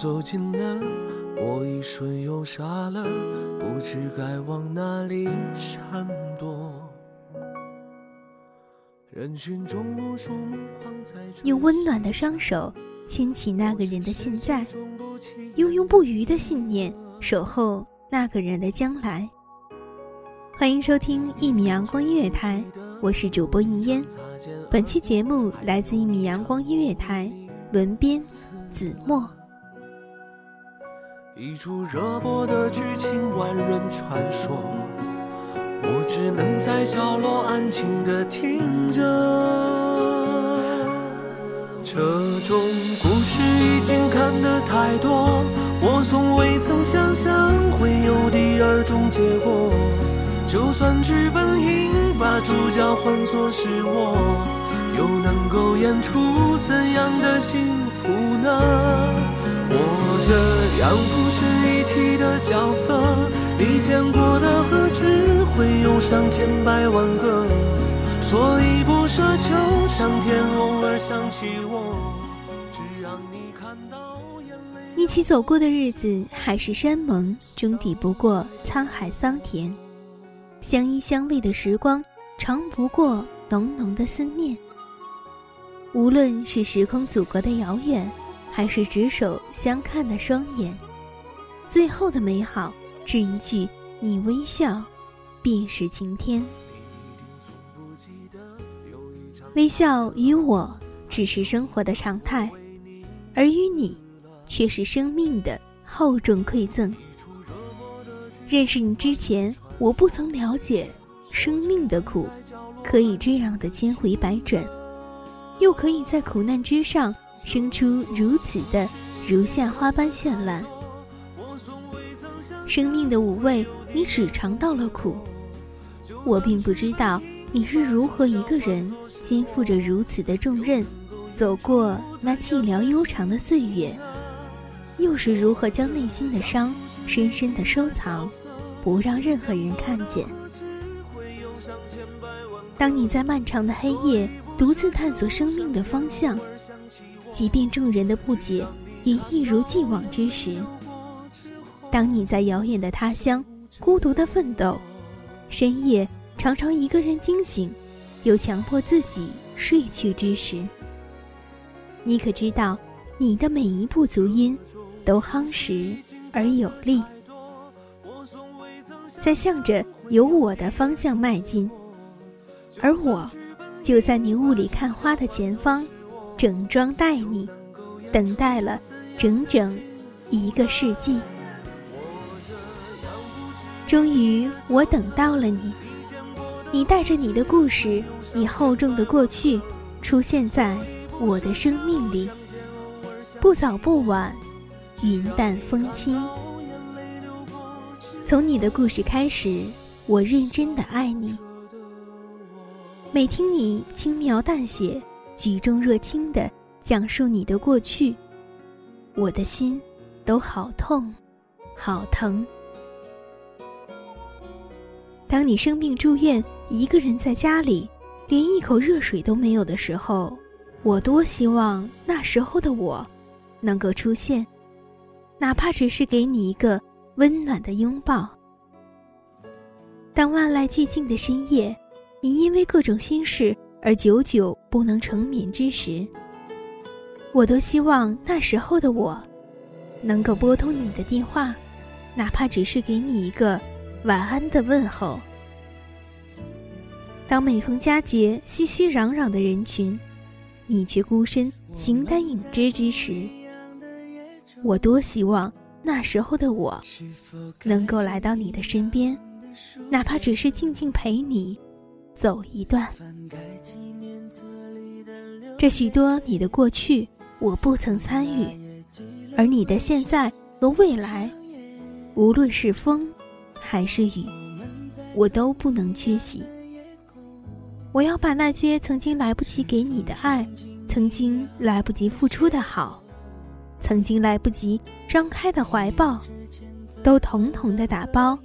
走近了，我一瞬又傻了，不知该往哪里闪躲。人群中无数目光在用温暖的双手牵起那个人的现在，用永不渝的信念守候那个人的将来。欢迎收听一米阳光音乐台，我是主播一烟。本期节目来自一米阳光音乐台，文编。子墨，一出热播的剧情，万人传说，我只能在角落安静的听着。这种故事已经看得太多，我从未曾想象会有第二种结果。就算剧本应把主角换作是我。又能够演出怎样的幸福呢？这样不值一提的角色，你见过的何止会有上千百万个？所以不奢求上天偶尔想起我，只让你看到眼泪。一起走过的日子，海誓山盟，终抵不过沧海桑田；相依相偎的时光，长不过浓浓的思念。无论是时空阻隔的遥远，还是执手相看的双眼，最后的美好，只一句“你微笑，便是晴天”。微笑与我只是生活的常态，而与你，却是生命的厚重馈赠。认识你之前，我不曾了解生命的苦，可以这样的千回百转。又可以在苦难之上生出如此的如夏花般绚烂。生命的五味，你只尝到了苦。我并不知道你是如何一个人肩负着如此的重任，走过那寂寥悠长的岁月，又是如何将内心的伤深深的收藏，不让任何人看见。当你在漫长的黑夜。独自探索生命的方向，即便众人的不解，也一如既往之时。当你在遥远的他乡孤独的奋斗，深夜常常一个人惊醒，又强迫自己睡去之时，你可知道，你的每一步足音，都夯实而有力，在向着有我的方向迈进，而我。就在你雾里看花的前方，整装待你，等待了整整一个世纪。终于，我等到了你。你带着你的故事，你厚重的过去，出现在我的生命里。不早不晚，云淡风轻。从你的故事开始，我认真的爱你。每听你轻描淡写、举重若轻的讲述你的过去，我的心都好痛，好疼。当你生病住院，一个人在家里，连一口热水都没有的时候，我多希望那时候的我能够出现，哪怕只是给你一个温暖的拥抱。当万籁俱静的深夜，你因为各种心事而久久不能成眠之时，我多希望那时候的我能够拨通你的电话，哪怕只是给你一个晚安的问候。当每逢佳节，熙熙攘攘的人群，你却孤身形单影只之时，我多希望那时候的我能够来到你的身边。哪怕只是静静陪你走一段，这许多你的过去我不曾参与，而你的现在和未来，无论是风还是雨，我都不能缺席。我要把那些曾经来不及给你的爱，曾经来不及付出的好，曾经来不及张开的怀抱，都统统的打包。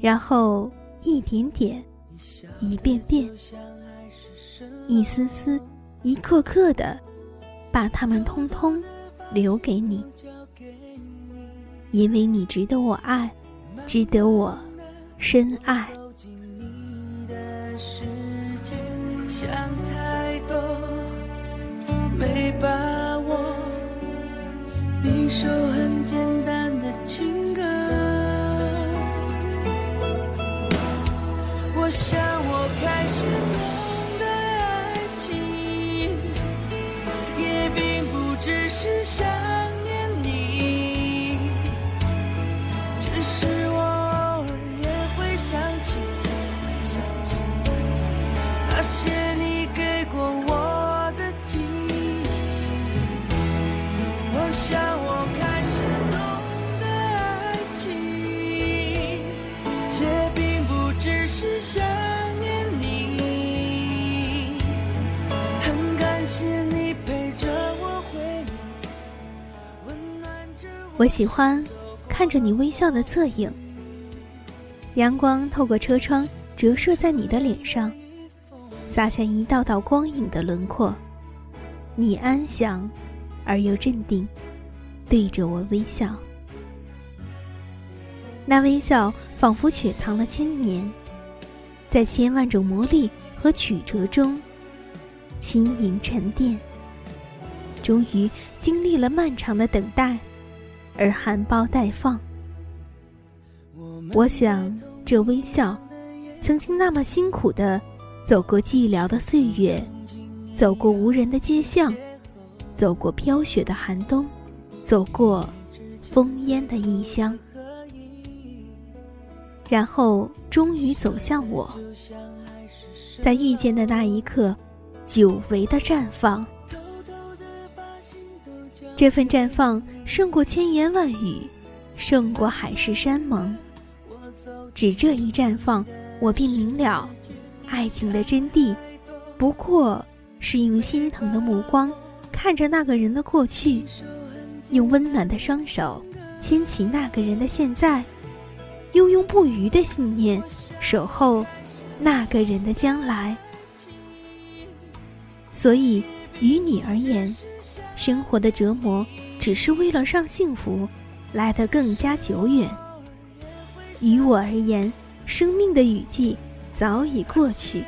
然后一点点，一遍遍，一丝丝，一刻刻的，把它们通通留给你，因为你值得我爱，值得我深爱。没把握，一首很简单的情。歌，我想是谁我喜欢看着你微笑的侧影，阳光透过车窗折射在你的脸上，洒下一道道光影的轮廓。你安详而又镇定，对着我微笑，那微笑仿佛雪藏了千年，在千万种磨砺和曲折中轻盈沉淀，终于经历了漫长的等待。而含苞待放。我想，这微笑，曾经那么辛苦的走过寂寥的岁月，走过无人的街巷，走过飘雪的寒冬，走过烽烟的异乡，然后终于走向我，在遇见的那一刻，久违的绽放。这份绽放胜过千言万语，胜过海誓山盟。只这一绽放，我便明了，爱情的真谛，不过是用心疼的目光看着那个人的过去，用温暖的双手牵起那个人的现在，又用不渝的信念守候那个人的将来。所以，于你而言。生活的折磨，只是为了让幸福来得更加久远。于我而言，生命的雨季早已过去，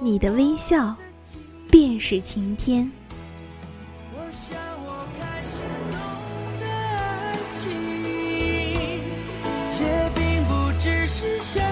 你的微笑便是晴天。也并不只是想。